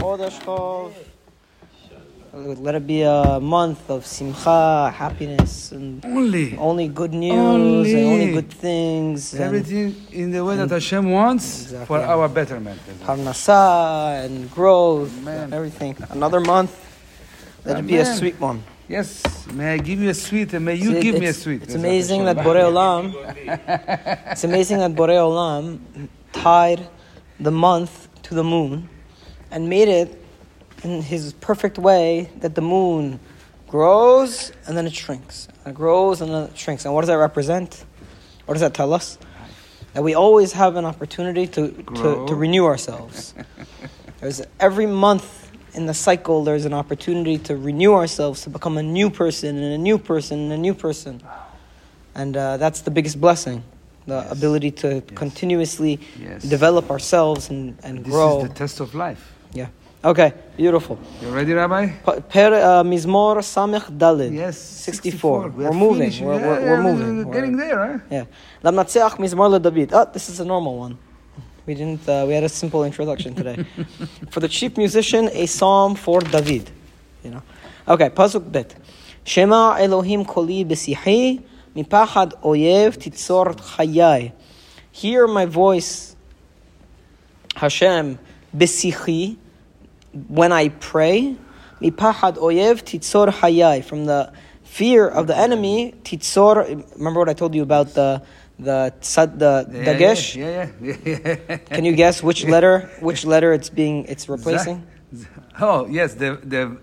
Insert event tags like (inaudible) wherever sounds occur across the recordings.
Chodesh. Let it be a month of simcha, happiness, and Only. only good news and only Only. good things. and Everything in the way that Hashem wants Exactly. for our betterment. Parnasa and growth, Amen. and everything. Another month. Let it be a sweet one. Yes. May I give you a sweet and may you See, give me a sweet. It's amazing that Borei (laughs) Olam. it's amazing that Borei Olam tied the month to the moon, and made it in His perfect way that the moon grows and then it shrinks, and it grows and then it shrinks. And what does that represent? What does that tell us? That we always have an opportunity to to, to renew ourselves. (laughs) There's every month in the cycle. There's an opportunity to renew ourselves, to become a new person and a new person and a new person, and uh, that's the biggest blessing. The Yes. ability to continuously Yes. develop ourselves and, and This grow. is the test of life. Okay. Beautiful. You ready, Rabbi? Per uh, Mizmor Samech Dalid. Yes. 64. We We're moving. We're, Yeah, we're, yeah, we're moving. We're getting there, huh? Yeah. Lamnatseach Mizmor LeDavid. Oh, this is a normal one. We didn't. Uh, we had a simple introduction today. (laughs) for the chief musician, a psalm for David. You know. Okay. Pasuk bet. Shema Elohim koli besihi mipachad oyev titzor chayai. Hear my voice, Hashem besichi, when I pray. Mipachad oyev titzor hayai. From the fear of the enemy, titzor. Remember what I told you about the the tzad, the Yeah, dagesh. Yeah, yeah, yeah. (laughs) Can you guess which letter? Which letter it's being it's replacing? Oh, yes, the the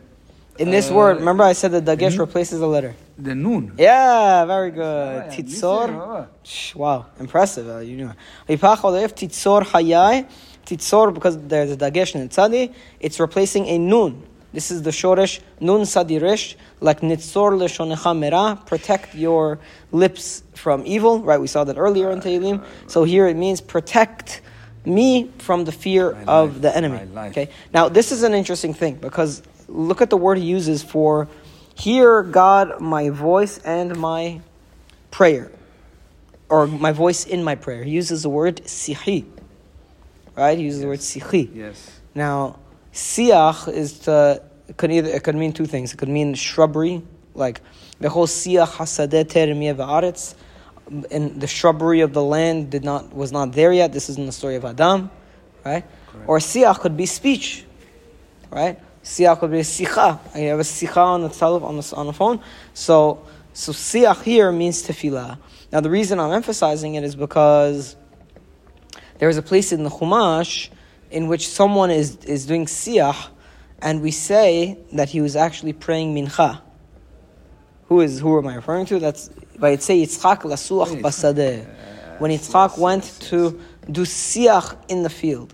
In this Uh, word, remember I said the dagesh replaces a letter. the noon. Yeah, very good. Titzor. Wow, impressive. Uh, you know. Titzor hayai. Titzor because there's a dagesh in tzadi. It's replacing a nun. This is the shoresh nun sadirish, like nitzor leshonecha mera, protect your lips from evil. Right, we saw that earlier in Tehillim. So here it means protect me from the fear My of life, the enemy. Okay. Now this is an interesting thing because look at the word he uses for hear God my voice and my prayer, or my voice in my prayer. He uses the word sihi. Right, he uses the word sihi. Yes. Now, siach is to it could either it could mean two things. It could mean shrubbery, like the whole siach hasadeh. And the shrubbery of the land did not was not there yet. This is in the story of Adam, right? Correct. Or siach could be speech, right? Siach could be sicha. You have a sicha on the tele- on the on the phone. So so siach here means tefillah. Now the reason I'm emphasizing it is because there is a place in the Chumash in which someone is, is doing siyah, and we say that he was actually praying mincha. Who is who am I referring to? That's by it say Yitzchak lasuach basadeh. When Yitzchak went to do siyah in the field.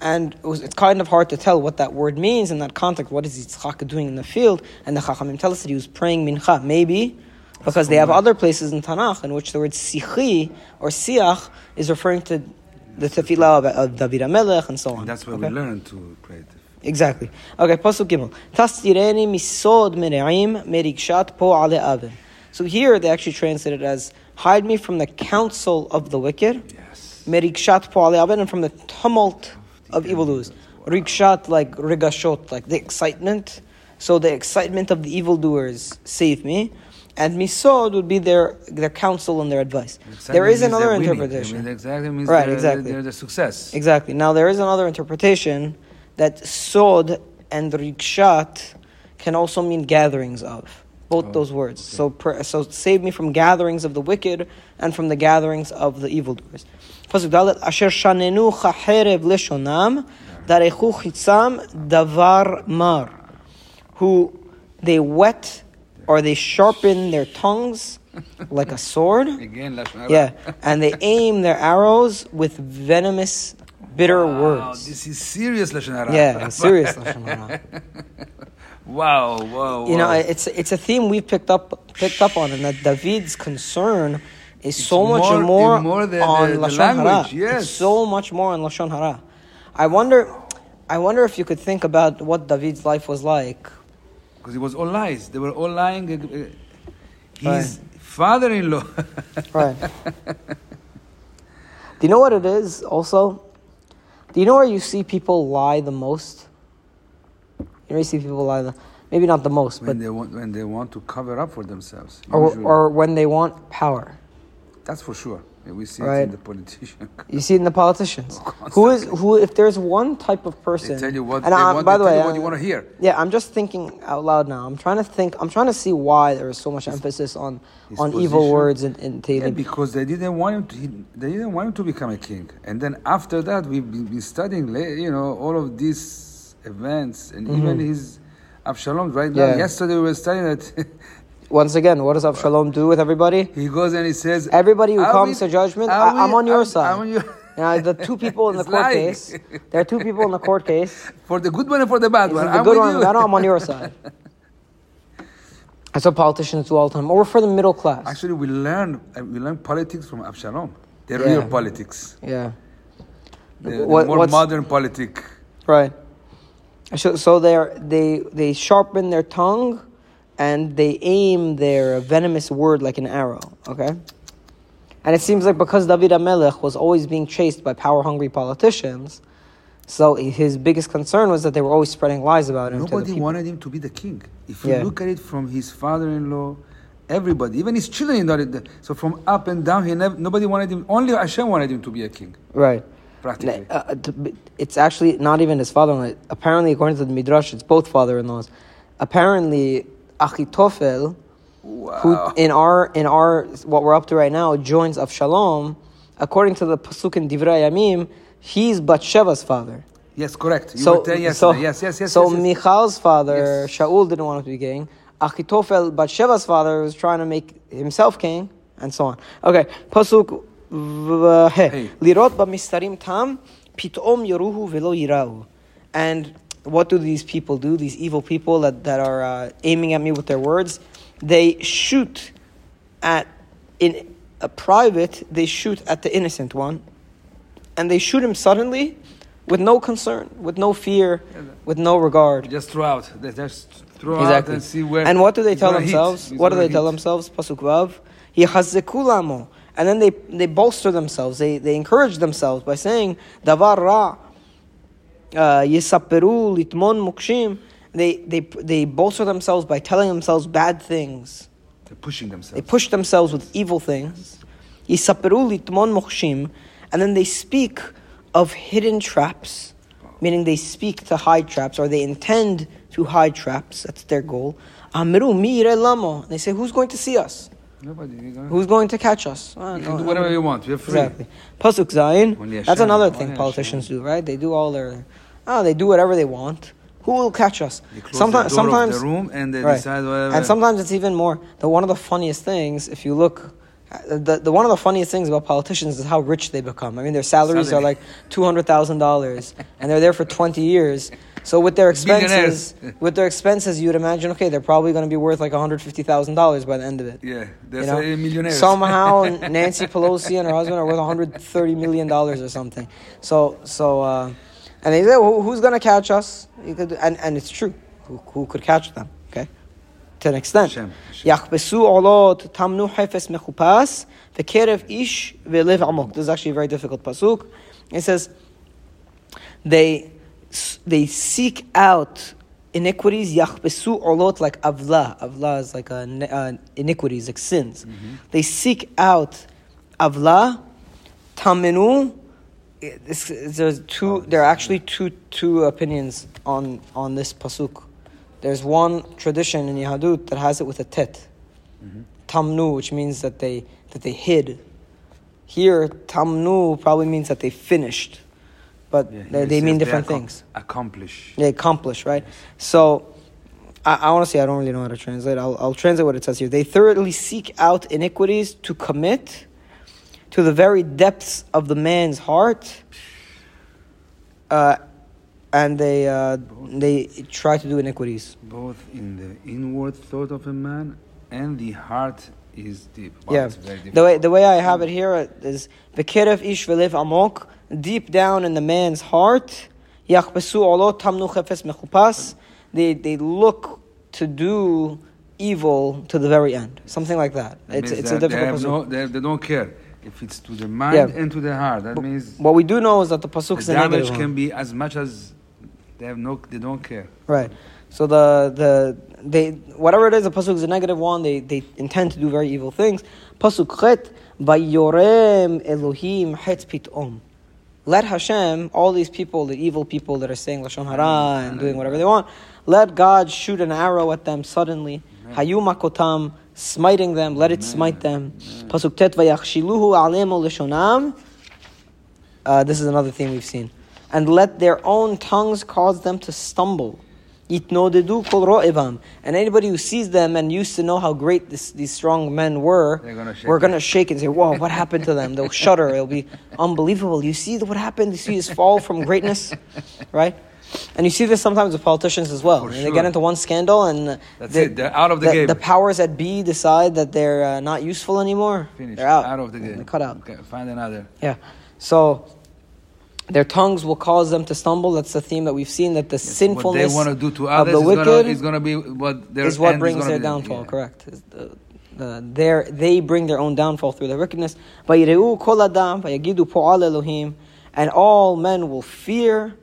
And it was, it's kind of hard to tell what that word means in that context. What is Yitzchak doing in the field? And the Chachamim tell us that he was praying mincha. Maybe because they have other places in Tanakh in which the word sichi or siach is referring to the tefillah of, of David HaMelech and so on. And that's where Okay? we learn to create. Exactly. Okay, Pasuk Gimel. Tastireni misod mere'im merikshat po ale avin. So here they actually translate it as, hide me from the counsel of the wicked, Yes. merikshat po ale avin, and from the tumult of evildoers. Rikshat, like rigashot, like the excitement. So the excitement of the evildoers save me. And misod would be their, their counsel and their advice. There is another interpretation. I mean, exactly means Right, they're, exactly. they're the success. Exactly. Now there is another interpretation that sod and rikshat can also mean gatherings of both Oh, those words. So pr- so save me from gatherings of the wicked and from the gatherings of the evildoers. Pasuk dalet asher shanenu chaherev leshonam darechu chitzam davar mar who they wet or they sharpen their tongues like a sword. (laughs) Again, Yeah, and they aim their arrows with venomous, bitter Wow, words. this is serious Lashon Hara. Yeah, serious lashon hara. (laughs) Wow, wow, You know, it's it's a theme we've picked up picked up on, and that David's concern is so much more- more, more the- on the- the lashon hara. yes. It's so much more on lashon hara. I wonder, I wonder if you could think about what David's life was like. Because it was all lies. They were all lying. uh, uh, His Right. father-in-law. (laughs) Right. Do you know what it is? Also, do you know where you see people lie the most? You see people lie, the, maybe not the most, when but they want when they want to cover up for themselves. or, usually. or when they want power. that's for sure. Yeah, We see it Right. in the politician. (laughs) You see it in the politicians. Who is who? If there's one type of person, they tell you what and they I, want, by the way, you what you want to hear? Yeah, I'm just thinking out loud now. I'm trying to think. I'm trying to see why there is so much emphasis on his on evil words in, in Yeah, because they didn't want him to. He, they didn't want him to become a king. And then after that, we've been studying, you know, all of these events and even his Absalom. Right now, Mm-hmm. Yeah. yesterday we were studying that (laughs) Once again, what does Avshalom do with everybody? he goes and he says, Everybody who comes we- to judgment, I- I'm on your side." I'm on your- (laughs) Now, the two people in (laughs) the court lying. case, there are two people in the court (laughs) case. for the good one and for the bad one. the I'm good with one, you. I'm on your side. That's what politicians do all the time. Or for the middle class. Actually, we learn uh, we learn politics from Absalom. The Yeah. real politics, yeah. the, the What- more modern politic. Right. So, so they're, they they sharpen their tongue, and they aim their venomous word like an arrow. Okay. And it seems like because David HaMelech was always being chased by power hungry politicians, so his biggest concern was that they were always spreading lies about him. to the Nobody wanted him to be the king. If you Yeah. look at it from his father-in-law, everybody, even his children, so from up and down, he never, nobody wanted him. Only Hashem wanted him to be a king, Right. practically. Uh, it's actually not even his father-in-law. Apparently, according to the Midrash, it's both father-in-laws. Apparently, Achitophel, who in our in our what we're up to right now joins Avshalom. According to the pasuk in Divrei Yamim, he's Bathsheba's father. Yes, correct. You so, so, yes, yes, yes. So yes, yes. Michal's father, Yes. Shaul, didn't want to be king. Achitophel, Bathsheba's father, was trying to make himself king, and so on. Okay, pasuk v- he. Hey. Lirot b'mistarim tam, pitom yoruhu velo yirau. And what do these people do? These evil people that, that are uh, aiming at me with their words, they shoot at in a private. They shoot at the innocent one, and they shoot him suddenly, with no concern, with no fear, with no regard. just throw out. They Just throw out Exactly. and see where. And what do they tell themselves? What do they tell hit. themselves? Pasuk Vav. "Yichazeku lamo." And then they, they bolster themselves. They, they encourage themselves by saying, Davar ra, Uh, yisaperu litmon mukshim. They, they, they bolster themselves by telling themselves bad things. They're pushing themselves. They push themselves with evil things. Yisaperu litmon mukshim. And then they speak of hidden traps, meaning they speak to hide traps, or they intend to hide traps. That's their goal. Amiru mi lamo. They say, who's going to see us? Nobody. Who's going to catch us? You can do whatever you want. You're free. Exactly. Pasuk Zayin. That's another thing politicians do, right? They do all their, oh, they do whatever they want. Who will catch us? Sometimes, sometimes, the room and they right. decide whatever. And sometimes it's even more. The one of the funniest things, if you look, the, the one of the funniest things about politicians is how rich they become. I mean, their salaries are like two hundred thousand dollars, and they're there for twenty years. So with their expenses, with their expenses, you'd imagine, okay, they're probably going to be worth like one hundred fifty thousand dollars by the end of it. yeah, they're You know, millionaires. Somehow (laughs) Nancy Pelosi and her husband are worth 130 million dollars or something. So so uh, and they say, well, who's going to catch us? Could, and, and it's true. Who, who could catch them? Okay? To an extent. Yachbesu olot tamnu ish v'lev amok. This is actually a very difficult pasuk. It says, they, they seek out iniquities, yachbesu olot, like avla. Avla is like a, iniquities, like sins. Mm-hmm. They seek out avla, tamenu. This, there's two. There are oh, actually two two opinions on on this pasuk. There's one tradition in Yahadut that has it with a tet, mm-hmm. tamnu, which means that they that they hid. Here, tamnu probably means that they finished, but Yeah, they, they mean different accom- things. Accomplish. They accomplish, right? So, I, I honestly, I don't really know how to translate. I'll, I'll translate what it says here. They thoroughly seek out iniquities to commit to the very depths of the man's heart, uh, and they uh, they try to do iniquities. Both in the inward thought of a man and the heart is deep. Wow, yeah, the way the way I have it here is v'kerev ish v'lev amok, deep down in the man's heart. Yachbesu olot tamnu chefes mechupas. They they look to do evil to the very end, something like that. That It's it's a that they, difficult pasuk. no, they, they don't care if it's to the mind Yeah. and to the heart. That means What we do know is that the pasuk is a damage can one. be as much as They have no. They don't care. Right. So the the they whatever it is, the pasuk is a negative one. They they intend to do very evil things. Pasuk chet vayorem Elohim het pitom. Let Hashem, all these people, the evil people that are saying lashon hara and doing whatever they want, let God shoot an arrow at them suddenly. Hayu makotam, smiting them. Let it smite them. Pasuk tet vayachshiluhu alemo leshonam. Uh, this is another thing we've seen. And let their own tongues cause them to stumble. Yitnodedu kol ro'evam. And anybody who sees them and used to know how great this, these strong men were, They're gonna shake we're going to shake and say, whoa, what happened to them? They'll shudder. It'll be unbelievable. You see what happened? You see his fall from greatness, right? And you see this sometimes with politicians as well. And They get into one scandal and That's it. They're out of the game. The powers at B decide that they're uh, not useful anymore. Finished. They're out. Out of the game. They're cut out. Okay, find another. Yeah. So their tongues will cause them to stumble. That's the theme that we've seen. That the sinfulness what they want to do to of the is wicked gonna, is gonna be what their is what end brings their be. downfall. Yeah. Correct. The- the- their- they bring their own downfall through their wickedness. "Vayireu kol adam, vayagidu po'al Elohim," and all men will fear.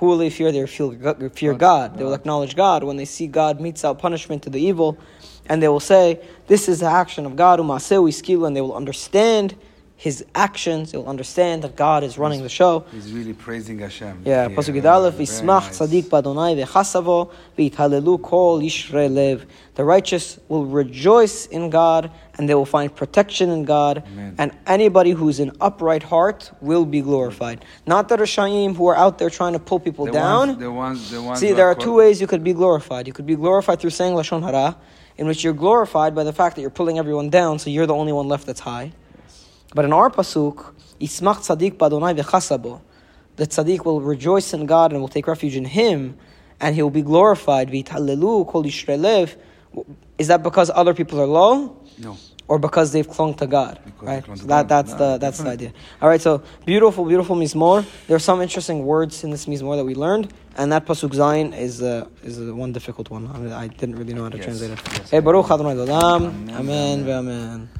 Who will they fear? They will fear, fear God. They will acknowledge God when they see God metes out punishment to the evil, and they will say, "This is the action of God." Umaseu iskilu, and they will understand His actions. Will understand that God is running the show. He's really praising Hashem. Yeah. Pasuk Very Yismach. Tzadik Badonai v'chasavo v'ithalelu kol yishrei lev. The righteous will rejoice in God and they will find protection in God. Amen. And anybody who's in upright heart will be glorified. Not the Rishayim who are out there trying to pull people The down. Ones, the ones, the ones See, there are two ways you could be glorified. You could be glorified through saying Lashon Hara, in which you're glorified by the fact that you're pulling everyone down, so you're the only one left that's high. But in our pasuk, Ismach Tzadik Badonai v'chasabo, the tzaddik will rejoice in God and will take refuge in Him, and he will be glorified. V'ithalelu kol yishrei lev. Is that because other people are low? No. or because they've clung to God, Because right? So to that, God. that's No, the that's the idea. All right, so beautiful, beautiful mizmor. There are some interesting words in this mizmor that we learned, and that pasuk zayin is uh, is uh, one difficult one. I, mean, I didn't really know how to Yes. translate it. Yes. Hey, Baruch Adonai. Amen. Amen.